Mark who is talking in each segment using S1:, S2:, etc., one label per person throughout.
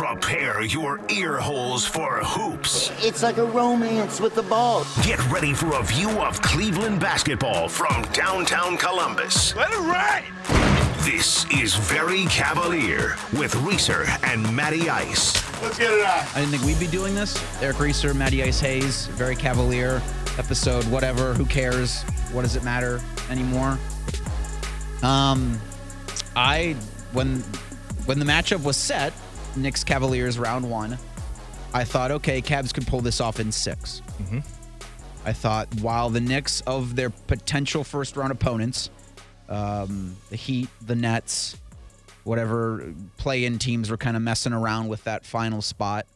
S1: Prepare your ear holes for hoops.
S2: It's like a romance with the ball.
S1: Get ready for a view of Cleveland basketball from downtown Columbus.
S3: Let it ride!
S1: This is Very Cavalier with Reeser and Matty Ice.
S3: Let's get it on.
S4: I didn't think we'd be doing this. Eric Reeser, Matty Ice Hayes, very cavalier episode, whatever. Who cares? What does it matter anymore? Um, I when when the matchup was set, Knicks Cavaliers round one, I thought, okay, Cavs could pull this off in 6 I thought while the Knicks of their potential first round opponents, um, the Heat, the Nets, whatever play-in teams were kind of messing around with that final spot,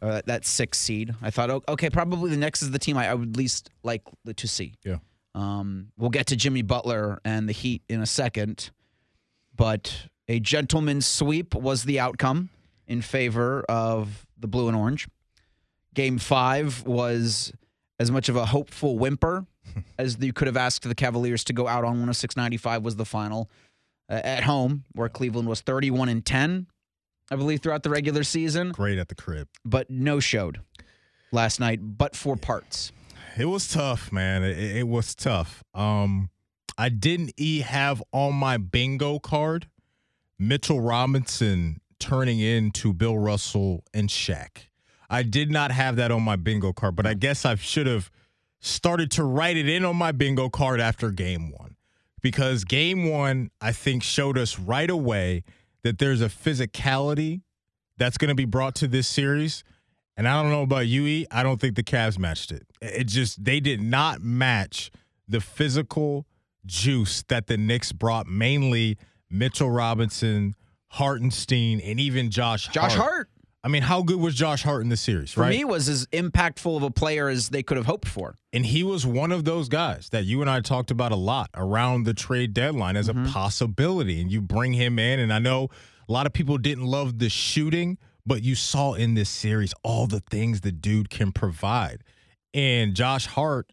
S4: uh, that six seed. I thought, okay, probably the Knicks is the team I, I would least like to see.
S5: Yeah.
S4: Um, we'll get to Jimmy Butler and the Heat in a second, but a gentleman's sweep was the outcome in favor of the blue and orange. Game five was as much of a hopeful whimper as you could have asked the Cavaliers to go out on 106.95 was the final uh, at home, where Cleveland was 31 and 10, I believe, throughout the regular season,
S5: Great at the crib.
S4: but no showed last night, but for parts.
S5: It was tough, man. It, it was tough. Um, I didn't e have on my bingo card Mitchell Robinson turning into Bill Russell and Shaq. I did not have that on my bingo card, but I guess I should have started to write it in on my bingo card after game one. Because game one, I think, showed us right away that there's a physicality that's going to be brought to this series. And I don't know about you, E. I don't think the Cavs matched it. It just, they did not match the physical juice that the Knicks brought, mainly Mitchell Robinson, Hartenstein, and even Josh
S4: Josh Hart,
S5: I mean, how good was Josh Hart in the series,
S4: for
S5: right?
S4: me, was as impactful of a player as they could have hoped for.
S5: And he was one of those guys that you and I talked about a lot around the trade deadline as
S4: Mm-hmm.
S5: a possibility. And you bring him in, and I know a lot of people didn't love the shooting, but you saw in this series all the things the dude can provide. And Josh Hart,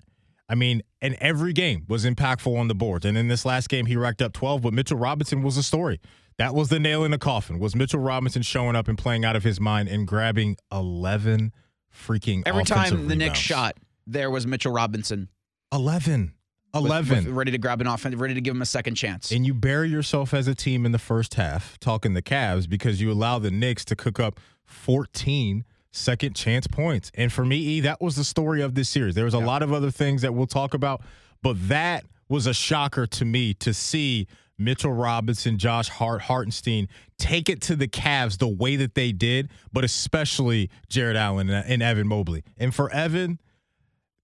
S5: I mean, and every game was impactful on the boards. And in this last game, he racked up 12, but Mitchell Robinson was a story. That was the nail in the coffin. Was Mitchell Robinson showing up and playing out of his mind and grabbing 11 freaking
S4: Every time the Knicks shot, there was Mitchell Robinson.
S5: 11. 11.
S4: with- ready to grab an offense, ready to give him a second chance.
S5: and you bury yourself as a team in the first half, talking the Cavs, because you allow the Knicks to cook up 14 second chance points. And for me, E, that was the story of this series. There was a lot of other things that we'll talk about, but that was a shocker to me to see Mitchell Robinson, Josh Hart, Hartenstein take it to the Cavs the way that they did, but especially Jarrett Allen and Evan Mobley. And for Evan,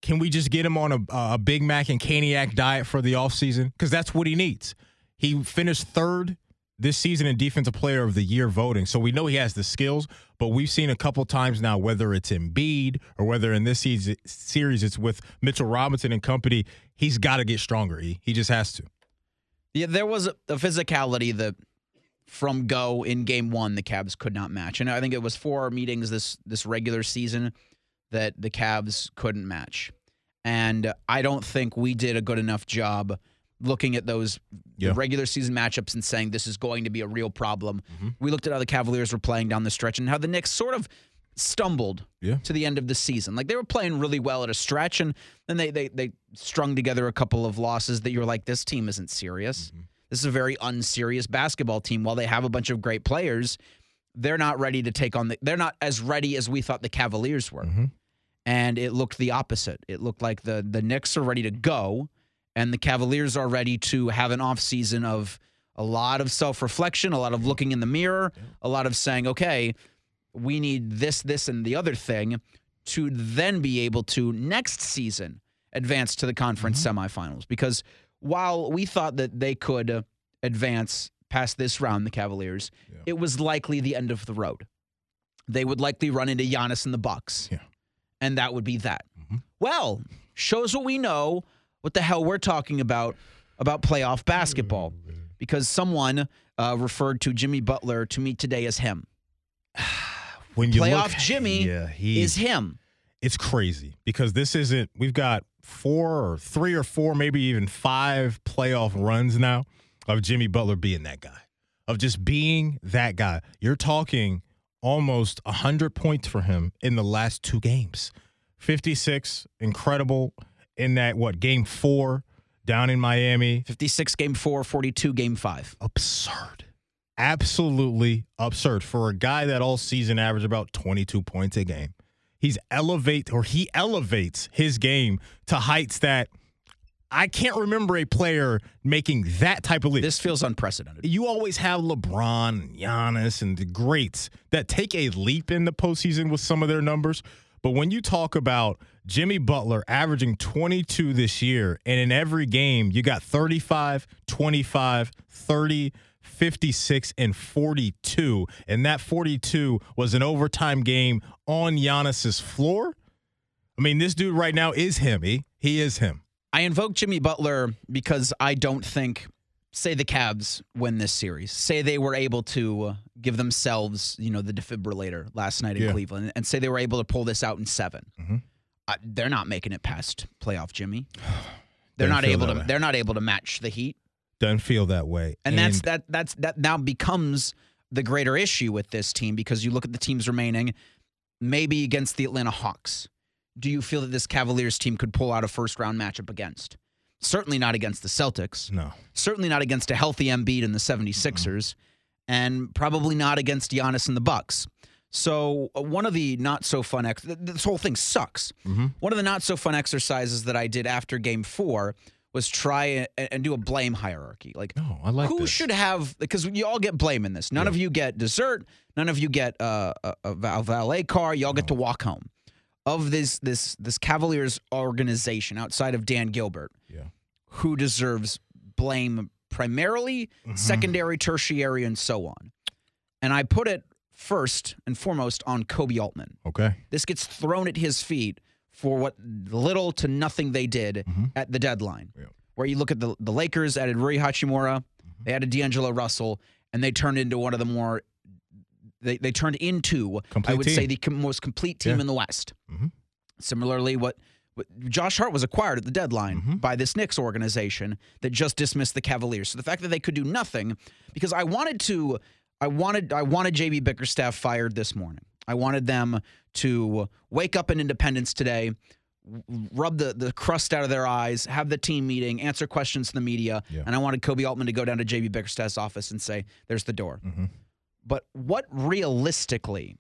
S5: can we just get him on a, a Big Mac and Caniac diet for the offseason? Because that's what he needs. He finished third this season in Defensive Player of the Year voting. So we know he has the skills, but we've seen a couple times now, whether it's Embiid or whether in this season, series it's with Mitchell Robinson and company, he's got to get stronger. E. He just has to.
S4: Yeah, there was a, physicality that from go in game one the Cavs could not match, and I think it was four meetings this this regular season that the Cavs couldn't match, and I don't think we did a good enough job looking at those
S5: Yeah.
S4: regular season matchups and saying this is going to be a real problem.
S5: Mm-hmm.
S4: We looked at how the Cavaliers were playing down the stretch and how the Knicks sort of stumbled
S5: Yeah.
S4: to the end of the season. Like they were playing really well at a stretch, and then they they they strung together a couple of losses that you're like, this team isn't serious. Mm-hmm. This is a very unserious basketball team. While they have a bunch of great players, they're not ready to take on the. They're not as ready as we thought the Cavaliers were, mm-hmm. and it looked the opposite. It looked like the the Knicks are ready to go, and the Cavaliers are ready to have an off season of a lot of self reflection, a lot of looking in the mirror, a lot of saying, okay, we need this, this, and the other thing to then be able to next season advance to the conference semifinals. Because while we thought that they could advance past this round, the Cavaliers, it was likely the end of the road. They would likely run into Giannis and the Bucks,
S5: Yeah.
S4: and that would be that. Well, shows what we know, what the hell we're talking about about playoff basketball, because someone uh, referred to Jimmy Butler to me today as him.
S5: When you
S4: Playoff
S5: look,
S4: Jimmy
S5: yeah, he
S4: is him.
S5: it's crazy because this isn't we've got four or three or four maybe even five playoff runs now of Jimmy Butler being that guy of just being that guy you're talking almost 100 points for him in the last two games. 56, incredible in that, what, game four down in Miami.
S4: 56 game four, 42 game five.
S5: Absurd. Absolutely absurd for a guy that all season averaged about 22 points a game. He's elevate or he elevates his game to heights that I can't remember a player making that type of leap.
S4: This feels unprecedented.
S5: you always have LeBron Giannis and the greats that take a leap in the postseason with some of their numbers. But when you talk about Jimmy Butler averaging 22 this year, and in every game, you got 35, 25, 30, 56, and 42, and that 42 was an overtime game on Giannis's floor. I mean, this dude right now is him. He, he is him.
S4: I invoke Jimmy Butler because I don't think, say, the Cavs win this series. Say they were able to uh, give themselves, you know, the defibrillator last night in
S5: Yeah.
S4: Cleveland, and say they were able to pull this out in 7
S5: Mhm.
S4: Uh, they're not making it past playoff Jimmy. They're
S5: Doesn't
S4: able to.
S5: way.
S4: They're not able to match the Heat,
S5: Doesn't feel that way.
S4: and, that's that. That's that now becomes the greater issue with this team because you look at the teams remaining, maybe against the Atlanta Hawks. Do you feel that this Cavaliers team could pull out a first round matchup against? Certainly not against the Celtics.
S5: no.
S4: Certainly not against a healthy Embiid and the 76ers, and probably not against Giannis and the Bucks. So uh, one of the not so fun ex- this whole thing sucks. One of the not so fun exercises that I did after Game Four was try a- and do a blame hierarchy. Like
S5: No, I like
S4: who
S5: this.
S4: should have because you all get blame in this. None of you get dessert. None of you get uh, a, a val- valet car. You all get to walk home. Of this this this Cavaliers organization outside of Dan Gilbert,
S5: Yeah.
S4: who deserves blame primarily,
S5: Mm-hmm.
S4: secondary, tertiary, and so on. And I put it first and foremost on Koby Altman.
S5: Okay.
S4: This gets thrown at his feet for what little to nothing they did at the deadline.
S5: Mm-hmm. Yeah.
S4: Where you look at the, the Lakers added Rui Hachimura,
S5: Mm-hmm.
S4: they added D'Angelo Russell, and they turned into one of the more they, they turned into I would
S5: team.
S4: say the com- most complete team
S5: Yeah.
S4: in the West.
S5: Mhm.
S4: Similarly, what, what Josh Hart was acquired at the deadline
S5: Mm-hmm.
S4: by this Knicks organization that just dismissed the Cavaliers. So the fact that they could do nothing, because I wanted to, I wanted, I wanted JB Bickerstaff fired this morning. I wanted them to wake up in Independence today, rub the, the crust out of their eyes, have the team meeting, answer questions to the media,
S5: Yeah.
S4: and I wanted Koby Altman to go down to JB Bickerstaff's office and say, "There's the door."
S5: Mhm.
S4: But what realistically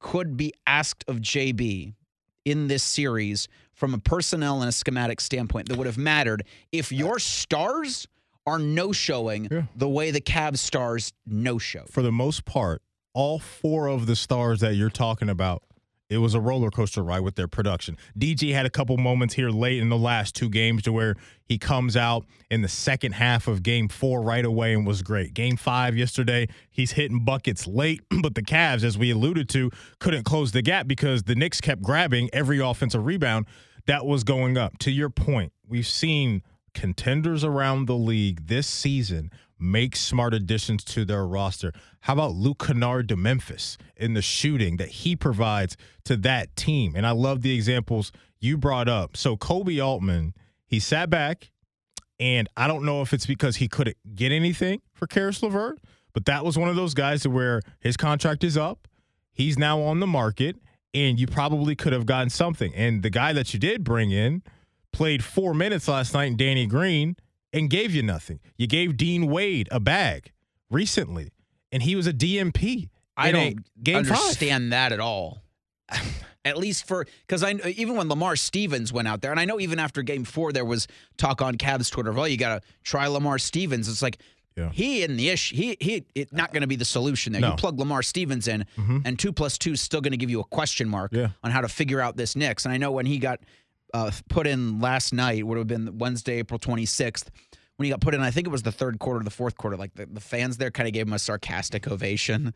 S4: could be asked of JB in this series from a personnel and a schematic standpoint that would have mattered if your stars are no showing
S5: Yeah.
S4: the way the Cavs stars no show?
S5: for the most part, all four of the stars that you're talking about, it was a roller coaster ride with their production. DG had a couple moments here late in the last two games to where he comes out in the second half of game four right away and was great. Game five yesterday, he's hitting buckets late, but the Cavs, as we alluded to, couldn't close the gap because the Knicks kept grabbing every offensive rebound that was going up. To your point, we've seen contenders around the league this season make smart additions to their roster. How about Luke Kennard to Memphis in the shooting that he provides to that team? And I love the examples you brought up. So Koby Altman, he sat back, and I don't know if it's because he couldn't get anything for Caris LeVert, but that was one of those guys where his contract is up. He's now on the market, and you probably could have gotten something. And the guy that you did bring in played four minutes last night Danny Green and gave you nothing. You gave Dean Wade a bag recently, and he was a DNP.
S4: I don't
S5: game five.
S4: understand that at all. At least for because I even when Lamar Stevens went out there, and I know even after Game Four there was talk on Cavs Twitter of oh you got to try Lamar Stevens. It's like
S5: Yeah.
S4: he in the issue he he it's not going to be the solution there.
S5: No.
S4: You plug Lamar Stevens in, mm-hmm. and two plus two is still going to give you a question mark
S5: Yeah.
S4: on how to figure out this Knicks. And I know when he got uh, put in last night would have been Wednesday, April twenty sixth. When he got put in, I think it was the third quarter, the fourth quarter. Like the, the fans there kind of gave him a sarcastic ovation.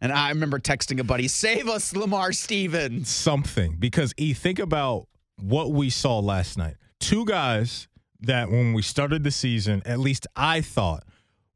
S4: And I remember texting a buddy, "Save us, Lamar Stevens."
S5: something because E, think about what we saw last night. Two guys that when we started the season, at least I thought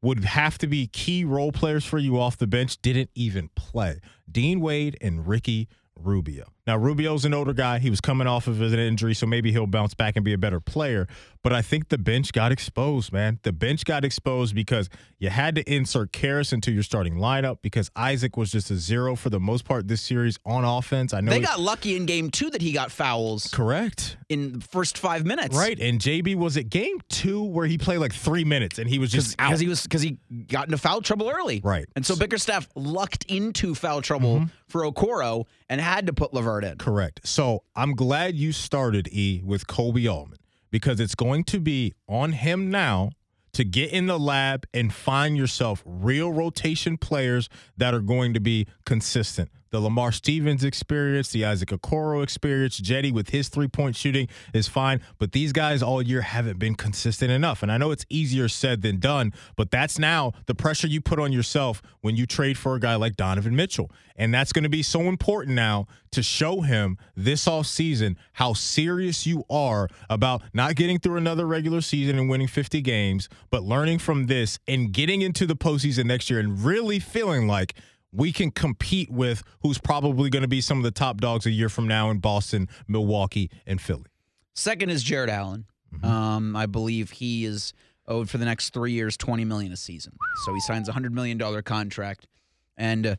S5: would have to be key role players for you off the bench didn't even play. Dean Wade and Ricky Rubio. Now Rubio's an older guy. He was coming off of an injury, so maybe he'll bounce back and be a better player. but I think the bench got exposed, man. The bench got exposed because you had to insert Caris into your starting lineup because Isaac was just a zero for the most part this series on offense. I know
S4: They got lucky in game two that he got fouls
S5: correct.
S4: in the first five minutes.
S5: Right. And JB was it game two where he played like three minutes and he was just out.
S4: because he was because he got into foul trouble early.
S5: Right.
S4: And so Bickerstaff lucked into foul trouble
S5: Mm-hmm.
S4: for Okoro and had to put In.
S5: Correct. So I'm glad you started E with Koby Altman because it's going to be on him now to get in the lab and find yourself real rotation players that are going to be consistent. The Lamar Stevens experience, the Isaac Okoro experience, Jetty with his three point shooting is fine, but these guys all year haven't been consistent enough. And I know it's easier said than done, but that's now the pressure you put on yourself when you trade for a guy like Donovan Mitchell. And that's going to be so important now to show him this off season how serious you are about not getting through another regular season and winning 50 games, but learning from this and getting into the postseason next year and really feeling like we can compete with who's probably going to be some of the top dogs a year from now in Boston, Milwaukee, and Philly.
S4: Second is Jarrett Allen.
S5: Mm-hmm.
S4: Um, I believe he is owed for the next three years twenty million a season. So he signs a hundred million dollar contract, and uh,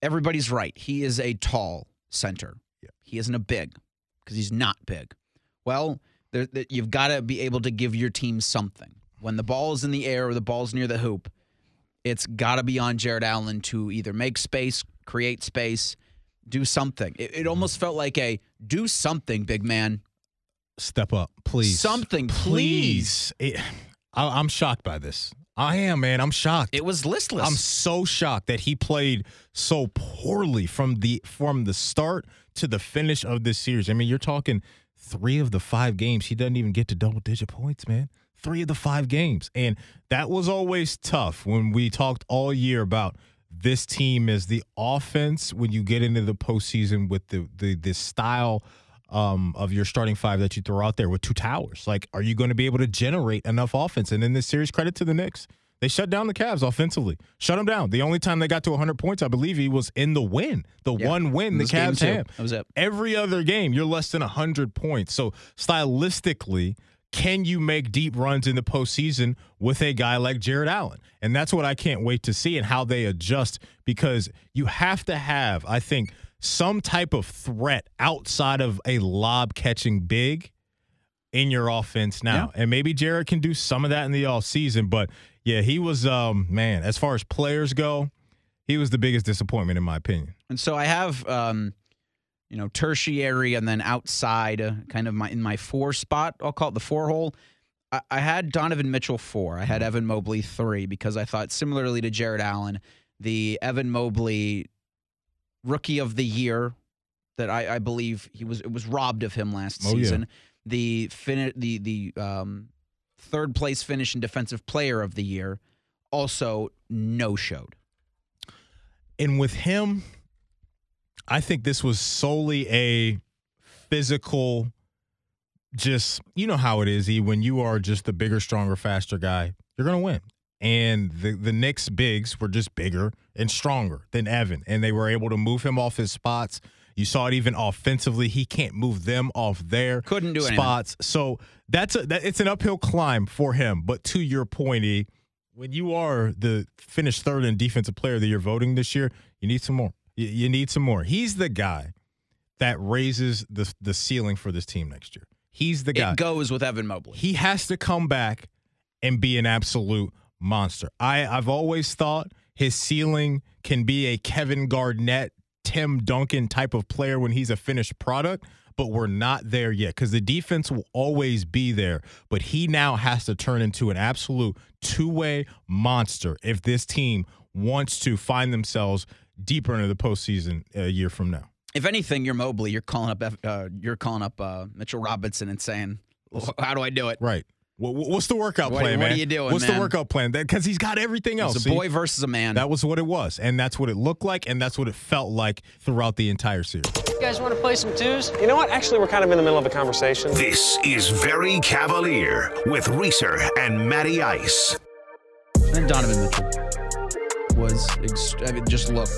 S4: everybody's right. He is a tall center.
S5: Yeah.
S4: He isn't a big because he's not big. Well, there, there, you've got to be able to give your team something when the ball is in the air or the ball's near the hoop. It's got to be on Jarrett Allen to either make space, create space, do something. It, it almost felt like a do something, big man.
S5: Step up, please.
S4: Something, please.
S5: It, I, I'm shocked by this. I am, man. I'm shocked.
S4: It was listless.
S5: I'm so shocked that he played so poorly from the from the start to the finish of this series. I mean, you're talking three of the five games he doesn't even get to double digit points, man. Three of the five games, and that was always tough when we talked all year about this team as the offense when you get into the postseason with the the this style um, of your starting five that you throw out there with two towers. Like, are you going to be able to generate enough offense? And in this series, credit to the Knicks. They shut down the Cavs offensively. Shut them down. The only time they got to 100 points, I believe, he was in the win. The
S4: Yeah.
S5: one win the Cavs had.
S4: That was it.
S5: Every other game, you're less than 100 points. So stylistically, can you make deep runs in the postseason with a guy like Jarrett Allen? And that's what I can't wait to see and how they adjust because you have to have, I think, some type of threat outside of a lob catching big in your offense now. And maybe Jared can do some of that in the off season. But yeah, he was um man, as far as players go, he was the biggest disappointment in my opinion.
S4: and so I have, um, you know, tertiary and then outside, uh, kind of my in my four spot. I'll call it the four hole. I, I had Donovan Mitchell four. I had Evan Mobley three because I thought similarly to Jarrett Allen, the Evan Mobley rookie of the year that I, I believe he was it was robbed of him last
S5: Oh, yeah.
S4: season. The fin- the the um, third place finish in defensive player of the year also no showed.
S5: And with him, I think this was solely a physical, just, you know how it is, E, when you are just the bigger, stronger, faster guy, you're going to win. And the, the Knicks bigs were just bigger and stronger than Evan, and they were able to move him off his spots. You saw it even offensively; he can't move them off their
S4: Couldn't do anything.
S5: spots. So that's a that, it's an uphill climb for him. But to your point, E, when you are the finished third in defensive player that you're voting this year, you need some more. You, you need some more. He's the guy that raises the the ceiling for this team next year. He's the guy.
S4: It goes with Evan Mobley.
S5: he has to come back and be an absolute monster. I I've always thought his ceiling can be a Kevin Garnett, Tim Duncan type of player when he's a finished product, but we're not there yet because the defense will always be there. But he now has to turn into an absolute two way monster if this team wants to find themselves deeper into the postseason a year from now.
S4: if anything, you're Mobley. You're calling up. Uh, you're calling up uh, Mitchell Robinson and saying, "How do I do it?"
S5: Right. Wha- wha- What's the workout
S4: What-
S5: plan,
S4: what
S5: man?
S4: are you doing,
S5: What's
S4: man?
S5: the workout plan? Because he's got everything else.
S4: It's a
S5: See?
S4: boy versus a man.
S5: That was what it was, and that's what it looked like, and that's what it felt like throughout the entire series.
S3: You guys want to play some twos?
S6: You know what? Actually, we're kind of in the middle of a conversation.
S1: This is Very Cavalier with Reeser and Matty Ice.
S4: and then Donovan Mitchell was ext- I mean, just looked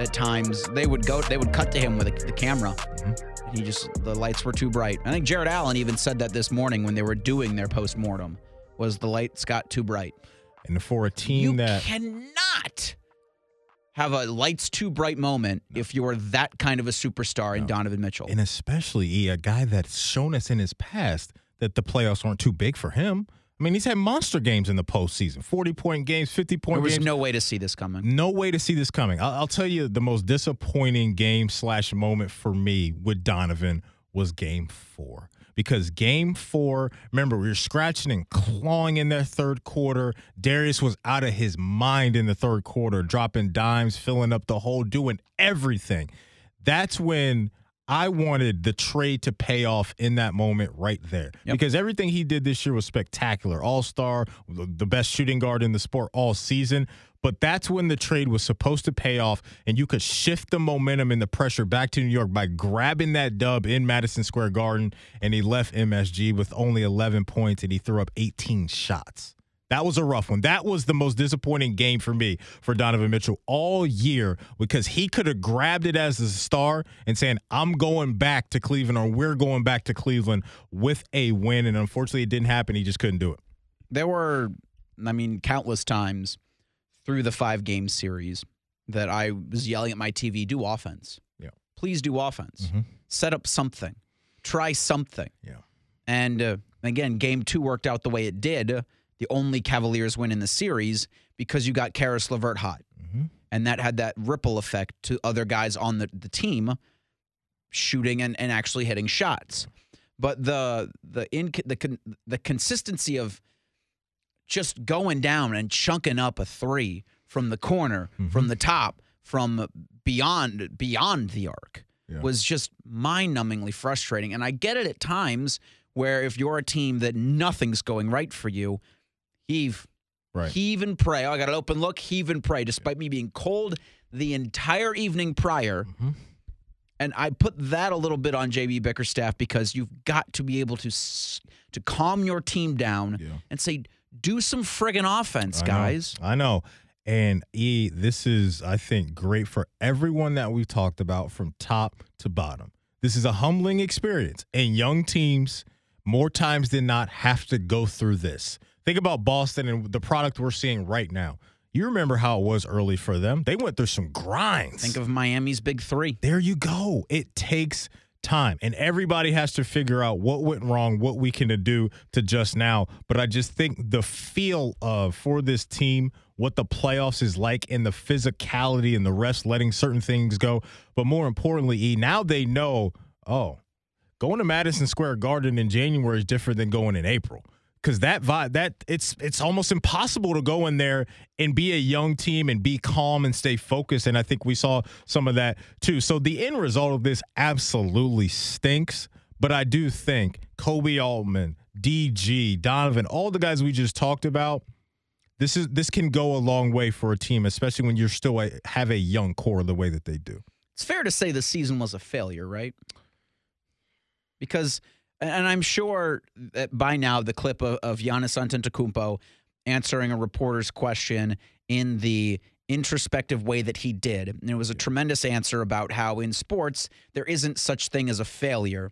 S4: at times. They would go they would cut to him with a, the camera.
S5: Mm-hmm.
S4: and he just the lights were too bright. I think jarrett allen even said that this morning when they were doing their post-mortem was the lights got too bright.
S5: And for a team
S4: you
S5: that
S4: cannot have a lights too bright moment if you're that kind of a superstar in donovan mitchell.
S5: And especially a guy that's shown us in his past that the playoffs weren't too big for him. I mean, he's had monster games in the postseason 40 point games, 50 point
S4: there was
S5: games.
S4: no way to see this coming
S5: No way to see this coming. I'll, I'll tell you the most disappointing game slash moment for me with Donovan was game four. Because game four, remember, we were scratching and clawing in that third quarter. Darius was out of his mind in the third quarter, dropping dimes, filling up the hole, doing everything. That's when I wanted the trade to pay off in that moment right there.
S4: Yep.
S5: Because everything he did this year was spectacular. All star, the best shooting guard in the sport all season. But that's when the trade was supposed to pay off, and you could shift the momentum and the pressure back to New York by grabbing that dub in Madison Square Garden. And he left MSG with only 11 points, and he threw up 18 shots. That was a rough one. That was the most disappointing game for me for Donovan Mitchell all year because he could have grabbed it as a star and saying, I'm going back to Cleveland or we're going back to Cleveland with a win. And unfortunately, it didn't happen. He just couldn't do it.
S4: there were i mean countless times through the five game series that i was yelling at my tv do offense
S5: Yeah.
S4: please do offense
S5: Mhm.
S4: set up something try something
S5: Yeah.
S4: and uh, again game two worked out the way it did the only cavaliers win in the series because you got Caris levert hot
S5: Mhm.
S4: and that had that ripple effect to other guys on the, the team shooting and, and actually hitting shots but the the in the the consistency of just going down and chunking up a three from the corner, from the top, from beyond beyond the arc
S5: Yeah.
S4: was just mind-numbingly frustrating. And I get it at times where if you're a team that nothing's going right for you, heave,
S5: Right.
S4: heave and pray. Oh, I got an open look, heave and pray, despite me being cold the entire evening prior. Mm-hmm. And I put that a little bit on JB Bickerstaff because you've got to be able to to calm your team down
S5: Yeah.
S4: and say, do some friggin' offense,
S5: I know.
S4: guys.
S5: I know. And E, this is, I think, great for everyone that we've talked about from top to bottom. This is a humbling experience. And young teams, more times than not, have to go through this. Think about Boston and the product we're seeing right now. You remember how it was early for them. They went through some grinds.
S4: Think of Miami's big three.
S5: there you go. It takes time, and everybody has to figure out what went wrong, what we can do to just now. But I just think the feel of for this team, what the playoffs is like, and the physicality and the rest letting certain things go. But more importantly, E, now they know, oh, going to Madison Square Garden in January is different than going in April. Cause that vibe, that it's it's almost impossible to go in there and be a young team and be calm and stay focused. And I think we saw some of that too. So the end result of this absolutely stinks. But I do think Koby Altman, DG, Donovan, all the guys we just talked about, this is this can go a long way for a team, especially when you're still a, have a young core the way that they do.
S4: It's fair to say the season was a failure, right? Because, and I'm sure that by now the clip of, of Giannis Antetokounmpo answering a reporter's question in the introspective way that he did, and it was a tremendous answer about how in sports there isn't such thing as a failure.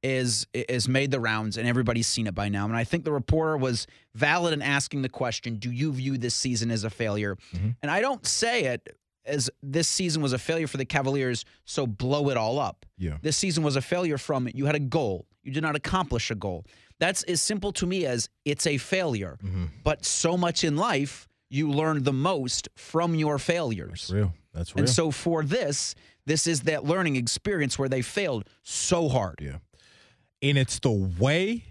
S4: Is is made the rounds and everybody's seen it by now. And I think the reporter was valid in asking the question, "Do you view this season as a failure?" Mm-hmm. And I don't say it as this season was a failure for the Cavaliers, so blow it all up.
S5: Yeah.
S4: This season was a failure from you had a goal, you did not accomplish a goal. That's as simple to me as it's a failure. But so much in life, you learn the most from your failures.
S5: Real. That's real.
S4: And so for this, this is that learning experience where they failed so hard.
S5: Yeah. And it's the way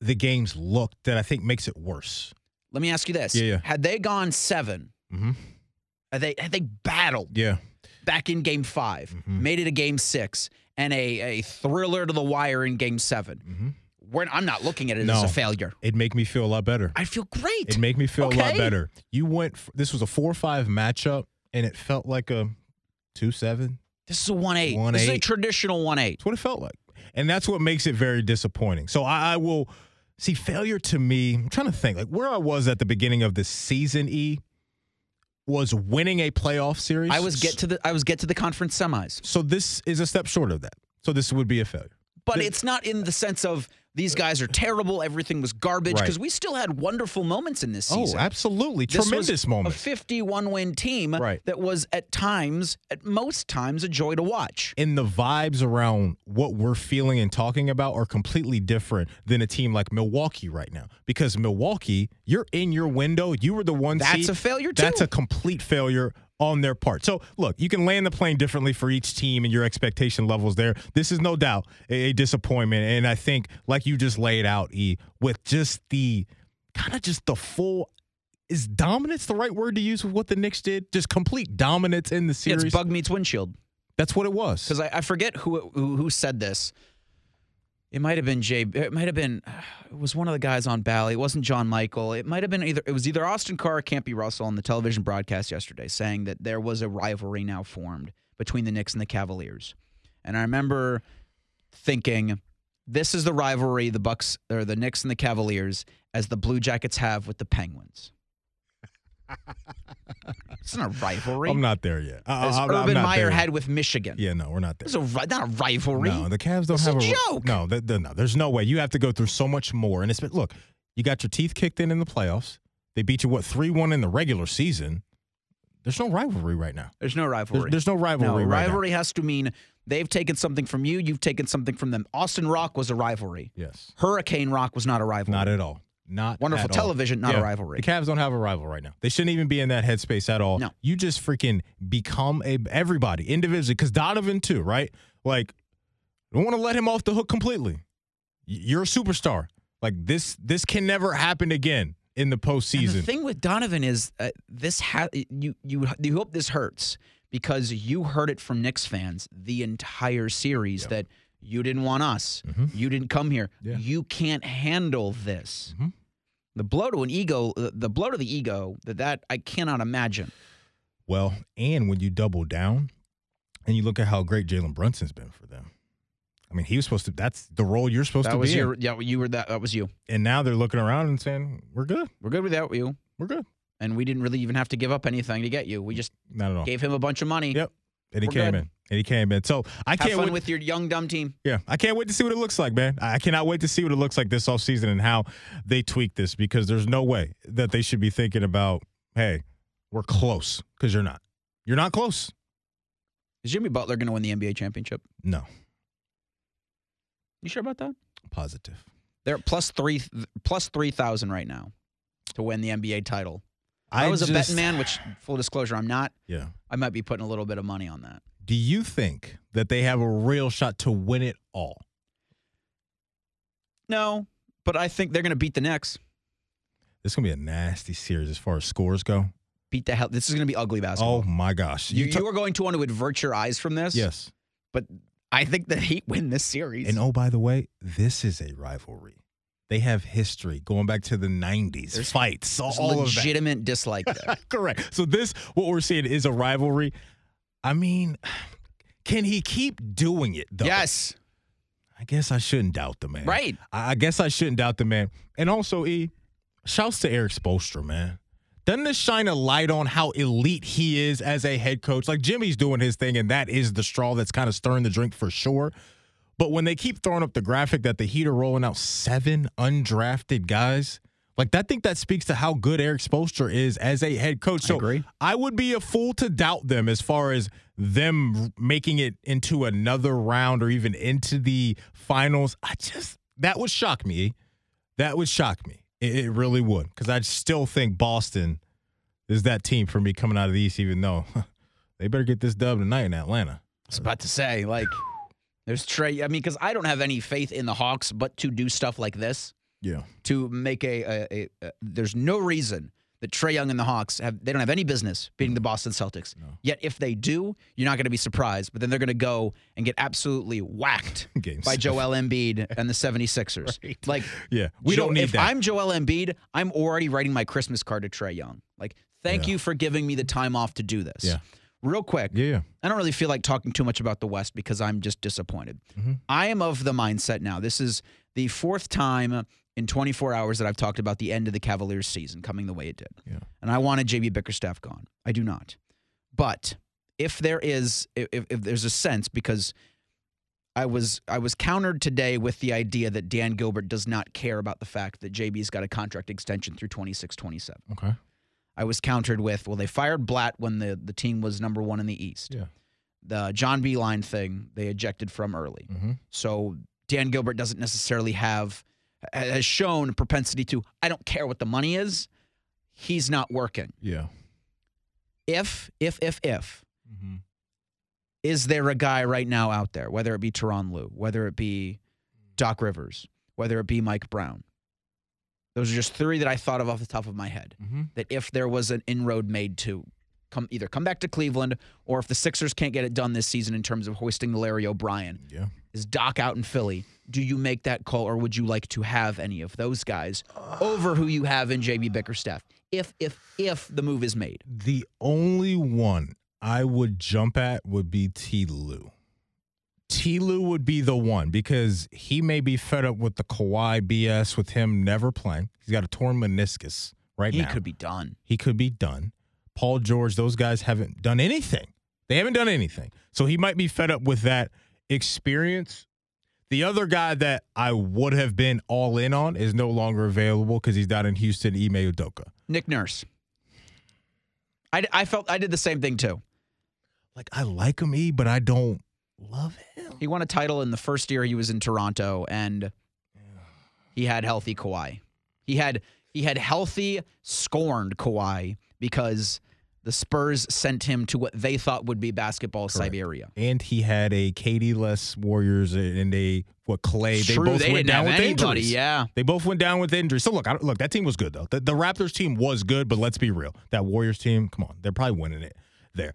S5: the games look that I think makes it worse.
S4: Let me ask you this:
S5: Yeah, yeah.
S4: Had they gone 7
S5: Mhm.
S4: had they had they battled
S5: Yeah.
S4: back in Game 5
S5: Mm-hmm.
S4: made it a Game Six, and a a thriller to the wire in Game 7 We're, I'm not looking at it as
S5: Mm-hmm.
S4: A failure.
S5: It'd make me feel a lot better.
S4: I feel great.
S5: It'd make me feel a lot better. You went, this was a 4 5 matchup, and it felt like a 2 7.
S4: this is a one eight. One, This is a traditional one eight.
S5: That's what it felt like. And that's what makes it very disappointing. So I, I will see failure to me. I'm trying to think like where I was at the beginning of the season, E. was winning a playoff series.
S4: I was get to the I was get to the conference semis.
S5: So this is a step short of that. So this would be a failure.
S4: But
S5: The-
S4: it's not in the sense of these uh, guys are terrible, everything was garbage,
S5: Right.
S4: because we still had wonderful moments in this
S5: oh,
S4: season.
S5: Oh, absolutely.
S4: This
S5: Tremendous moment.
S4: A 51 win team
S5: Right.
S4: that was at times, at most times, a joy to watch.
S5: and the vibes around what we're feeling and talking about are completely different than a team like Milwaukee right now. Because Milwaukee, you're in your window. You were the one
S4: That's
S5: seed.
S4: a failure, too.
S5: That's a complete failure on their part. So look, you can land the plane differently for each team and your expectation levels there. This is no doubt a, a disappointment. And I think, like you just laid out, E, with just the kind of just the full is dominance the right word to use with what the Knicks did? Just complete dominance in the
S4: Yeah,
S5: series.
S4: it's bug meets windshield.
S5: That's what it was.
S4: Because I, I forget who, who who said this. It might have been Jay. It might have been. It was one of the guys on Bally. It wasn't John Michael. It might have been either. It was either Austin Carr or Campy Russell on the television broadcast yesterday, saying that there was a rivalry now formed between the Knicks and the Cavaliers. And I remember thinking, this is the rivalry the Bucks or the Knicks and the Cavaliers as the Blue Jackets have with the Penguins. It's not a rivalry.
S5: I'm not there yet. I,
S4: as
S5: I'm
S4: Urban
S5: not
S4: Meyer had with Michigan.
S5: Yeah, no, we're not there.
S4: It's a not a rivalry.
S5: No, the Cavs don't
S4: It's
S5: have
S4: a
S5: a,
S4: joke.
S5: No, th- th- no, there's no way. You have to go through so much more. And it's been look, you got your teeth kicked in in the playoffs. They beat you what three one in the regular season. There's no rivalry right now.
S4: There's no rivalry.
S5: there's no
S4: no,
S5: rivalry. right now.
S4: rivalry has to mean they've taken something from you, you've taken something from them. Austin Rock was a rivalry.
S5: Yes,
S4: Hurricane Rock was not a rivalry.
S5: not at all. Not
S4: Wonderful
S5: at all.
S4: television, not a rivalry.
S5: The Cavs don't have a rival right now. They shouldn't even be in that headspace at all.
S4: No.
S5: You just freaking become a everybody individually because Donovan too, right? Like, don't want to let him off the hook completely. You're a superstar. Like this, this can never happen again in the
S4: And
S5: postseason.
S4: the thing with Donovan is uh, this ha- you you you hope this hurts because you heard it from Knicks fans the entire series that you didn't want us. You didn't come here.
S5: Yeah.
S4: You can't handle this.
S5: Mhm.
S4: The blow to an ego, uh, the blow to the ego that that I cannot imagine.
S5: Well, and when you double down and you look at how great Jalen Brunson's been for them. I mean, he was supposed to. That's the role you're supposed
S4: That
S5: to
S4: was
S5: be
S4: your
S5: in.
S4: yeah. You were that. That was you.
S5: And now they're looking around and saying, "We're good.
S4: We're good without you,
S5: We're good."
S4: and we didn't really even have to give up anything to get you. We just
S5: Not at all.
S4: gave him a bunch of money.
S5: Yep. And he
S4: We're
S5: came
S4: good.
S5: in. And he came in. So I
S4: Have
S5: can't
S4: fun
S5: wait.
S4: with your young dumb team.
S5: yeah, I can't wait to see what it looks like, man. I cannot wait to see what it looks like this offseason and how they tweak this because there's no way that they should be thinking about, hey, we're close because you're not. You're not close.
S4: Is Jimmy Butler going to win the NBA championship?
S5: No,
S4: You sure about that?
S5: positive.
S4: They're plus three plus three thousand right now to win the NBA title. I,
S5: I
S4: was a betting man, which full disclosure, I'm not.
S5: Yeah.
S4: I might be putting a little bit of money on that.
S5: Do you think that they have a real shot to win it all?
S4: No, but I think they're going to beat the Knicks.
S5: This is gonna be a nasty series as far as scores go.
S4: Beat the hell. This is going to be ugly basketball.
S5: Oh my gosh!
S4: you,
S5: ta-
S4: you are going to want to avert your eyes from this.
S5: yes.
S4: but I think the Heat win this series.
S5: And oh, by the way, this is a rivalry. They have history going back to the '90s,
S4: There's-
S5: fights,
S4: There's
S5: all of that.
S4: legitimate dislike there.
S5: Correct. So this, what we're seeing, is a rivalry. I mean, can he keep doing it though?
S4: yes,
S5: I guess I shouldn't doubt the man.
S4: right.
S5: I guess I shouldn't doubt the man. And also, E, shouts to Erik Spoelstra, man. Doesn't this shine a light on how elite he is as a head coach? Like Jimmy's doing his thing, and that is the straw that's kind of stirring the drink for sure. But when they keep throwing up the graphic that the Heat are rolling out seven undrafted guys, like I think that speaks to how good Erik Spoelstra is as a head coach. So
S4: agree.
S5: I would be a fool to doubt them as far as them making it into another round or even into the finals. I just that would shock me. That would shock me. It, it really would because I still think Boston is that team for me coming out of the East. Even though they better get this dub tonight in Atlanta.
S4: I was about to say, like, there's Trae. I mean, because I don't have any faith in the Hawks, but to do stuff like this,
S5: Yeah,
S4: to make a, a, a, a there's no reason that Trae Young and the Hawks have they don't have any business beating the Boston Celtics. Yet if they do, you're not going to be surprised. But then they're going to go and get absolutely whacked by
S5: seven.
S4: Joel Embiid and the 76ers. Like,
S5: yeah. We
S4: Jo-
S5: don't need
S4: if
S5: that.
S4: I'm Joel Embiid, I'm already writing my Christmas card to Trae Young. Like, thank
S5: Yeah.
S4: you for giving me the time off to do this.
S5: Yeah.
S4: Real quick,
S5: yeah, yeah.
S4: I don't really feel like talking too much about the West because I'm just disappointed.
S5: Mm-hmm.
S4: I am of the mindset now. This is the fourth time in 24 hours that I've talked about the end of the Cavaliers season coming the way it did.
S5: Yeah.
S4: And I wanted JB Bickerstaff gone. I do not. But if there is if, if there's a sense because I was I was countered today with the idea that Dan Gilbert does not care about the fact that JB's got a contract extension through 26 27.
S5: Okay.
S4: I was countered with, well, they fired Blatt when the, the team was number one in the East.
S5: Yeah.
S4: The John Beilein thing they ejected from early.
S5: Mm-hmm.
S4: So Dan Gilbert doesn't necessarily have has shown a propensity to I don't care what the money is. He's not working.
S5: Yeah.
S4: If if if if
S5: Mm-hmm.
S4: is there a guy right now out there, whether it be Tyronn Lue, whether it be Doc Rivers, whether it be Mike Brown? Those are just three that I thought of off the top of my head.
S5: Mm-hmm.
S4: That if there was an inroad made to come either come back to Cleveland or if the Sixers can't get it done this season in terms of hoisting the Larry O'Brien,
S5: Yeah.
S4: Is Doc out in Philly? Do you make that call or would you like to have any of those guys over who you have in JB Bickerstaff? If if if the move is made.
S5: The only one I would jump at would be T. Lue. T. Lue would be the one because he may be fed up with the Kawhi BS with him never playing. He's got a torn meniscus right
S4: He
S5: now.
S4: He could be done.
S5: he could be done. Paul George, those guys haven't done anything. They haven't done anything. So he might be fed up with that experience. The other guy that I would have been all in on is no longer available because he's down in Houston, Ime Udoka.
S4: Nick Nurse. I, I felt I did the same thing too.
S5: Like I like him, E, but I don't love him.
S4: He won a title in the first year he was in Toronto, and he had healthy Kawhi. He had he had healthy scorned Kawhi because the Spurs sent him to what they thought would be basketball Siberia.
S5: And he had a KD less Warriors and a what Clay. They
S4: True,
S5: both
S4: they
S5: went down with
S4: anybody.
S5: injuries.
S4: Yeah,
S5: They both went down with injuries. So look, I, don't- look, that team was good though. The, the Raptors team was good, but let's be real. That Warriors team, come on, they're probably winning it there.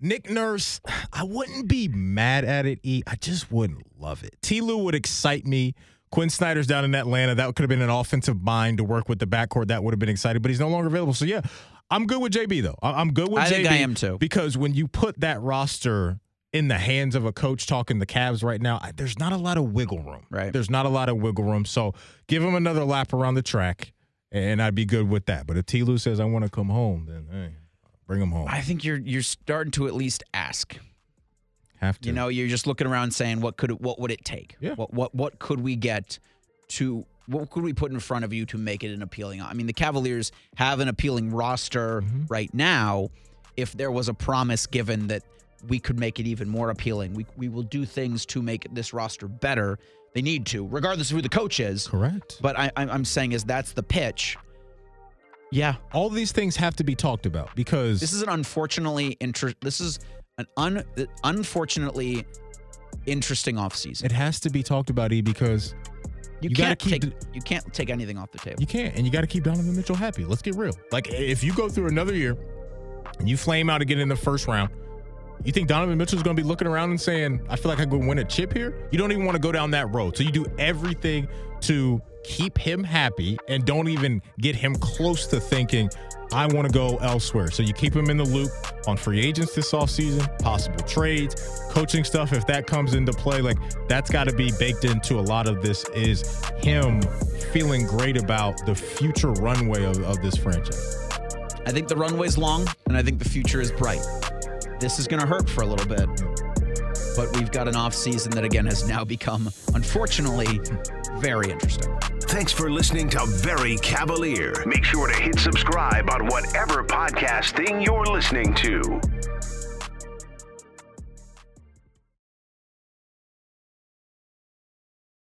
S5: Nick Nurse, I wouldn't be mad at it. E, I just wouldn't love it. T. Lue would excite me. Quin Snyder's down in Atlanta. That could have been an offensive mind to work with the backcourt. That would have been exciting, but he's no longer available. So yeah, I'm good with JB though. I'm good with
S4: I
S5: JB.
S4: think I am too.
S5: Because when you put that roster in the hands of a coach talking the Cavs right now, I, there's not a lot of wiggle room.
S4: Right.
S5: There's not a lot of wiggle room. So give him another lap around the track, and I'd be good with that. But if T. Lue says I want to come home, then hey, bring him home.
S4: I think you're you're starting to at least ask.
S5: Have to.
S4: You know, you're just looking around saying, what could what would it take?
S5: Yeah.
S4: What what what could we get to what could we put in front of you to make it an appealing? I mean, the Cavaliers have an appealing roster
S5: Mm-hmm.
S4: right now. If there was a promise given that we could make it even more appealing, we we will do things to make this roster better. They need to, regardless of who the coach is.
S5: correct.
S4: But I, I'm saying is that's the pitch. Yeah,
S5: All these things have to be talked about because
S4: this is an unfortunately inter- This is an un unfortunately interesting offseason.
S5: it has to be talked about, E, because
S4: You,
S5: You
S4: can't
S5: keep
S4: take you can't take anything off the table.
S5: You can't, and you got to keep Donovan Mitchell happy. Let's get real. Like, if you go through another year and you flame out again in the first round, you think Donovan Mitchell's going to be looking around and saying, "I feel like I could win a chip here"? You don't even want to go down that road. So you do everything to keep him happy, and don't even get him close to thinking, "I want to go elsewhere." So you keep him in the loop on free agents this offseason, possible trades, coaching stuff. If that comes into play, like that's got to be baked into a lot of this. Is him feeling great about the future runway of, of this franchise.
S4: I think the runway's long and I think the future is bright. This is going to hurt for a little bit. But we've got an off season that again has now become unfortunately very interesting.
S1: Thanks for listening to Very Cavalier. Make sure to hit subscribe on whatever podcast thing you're listening to.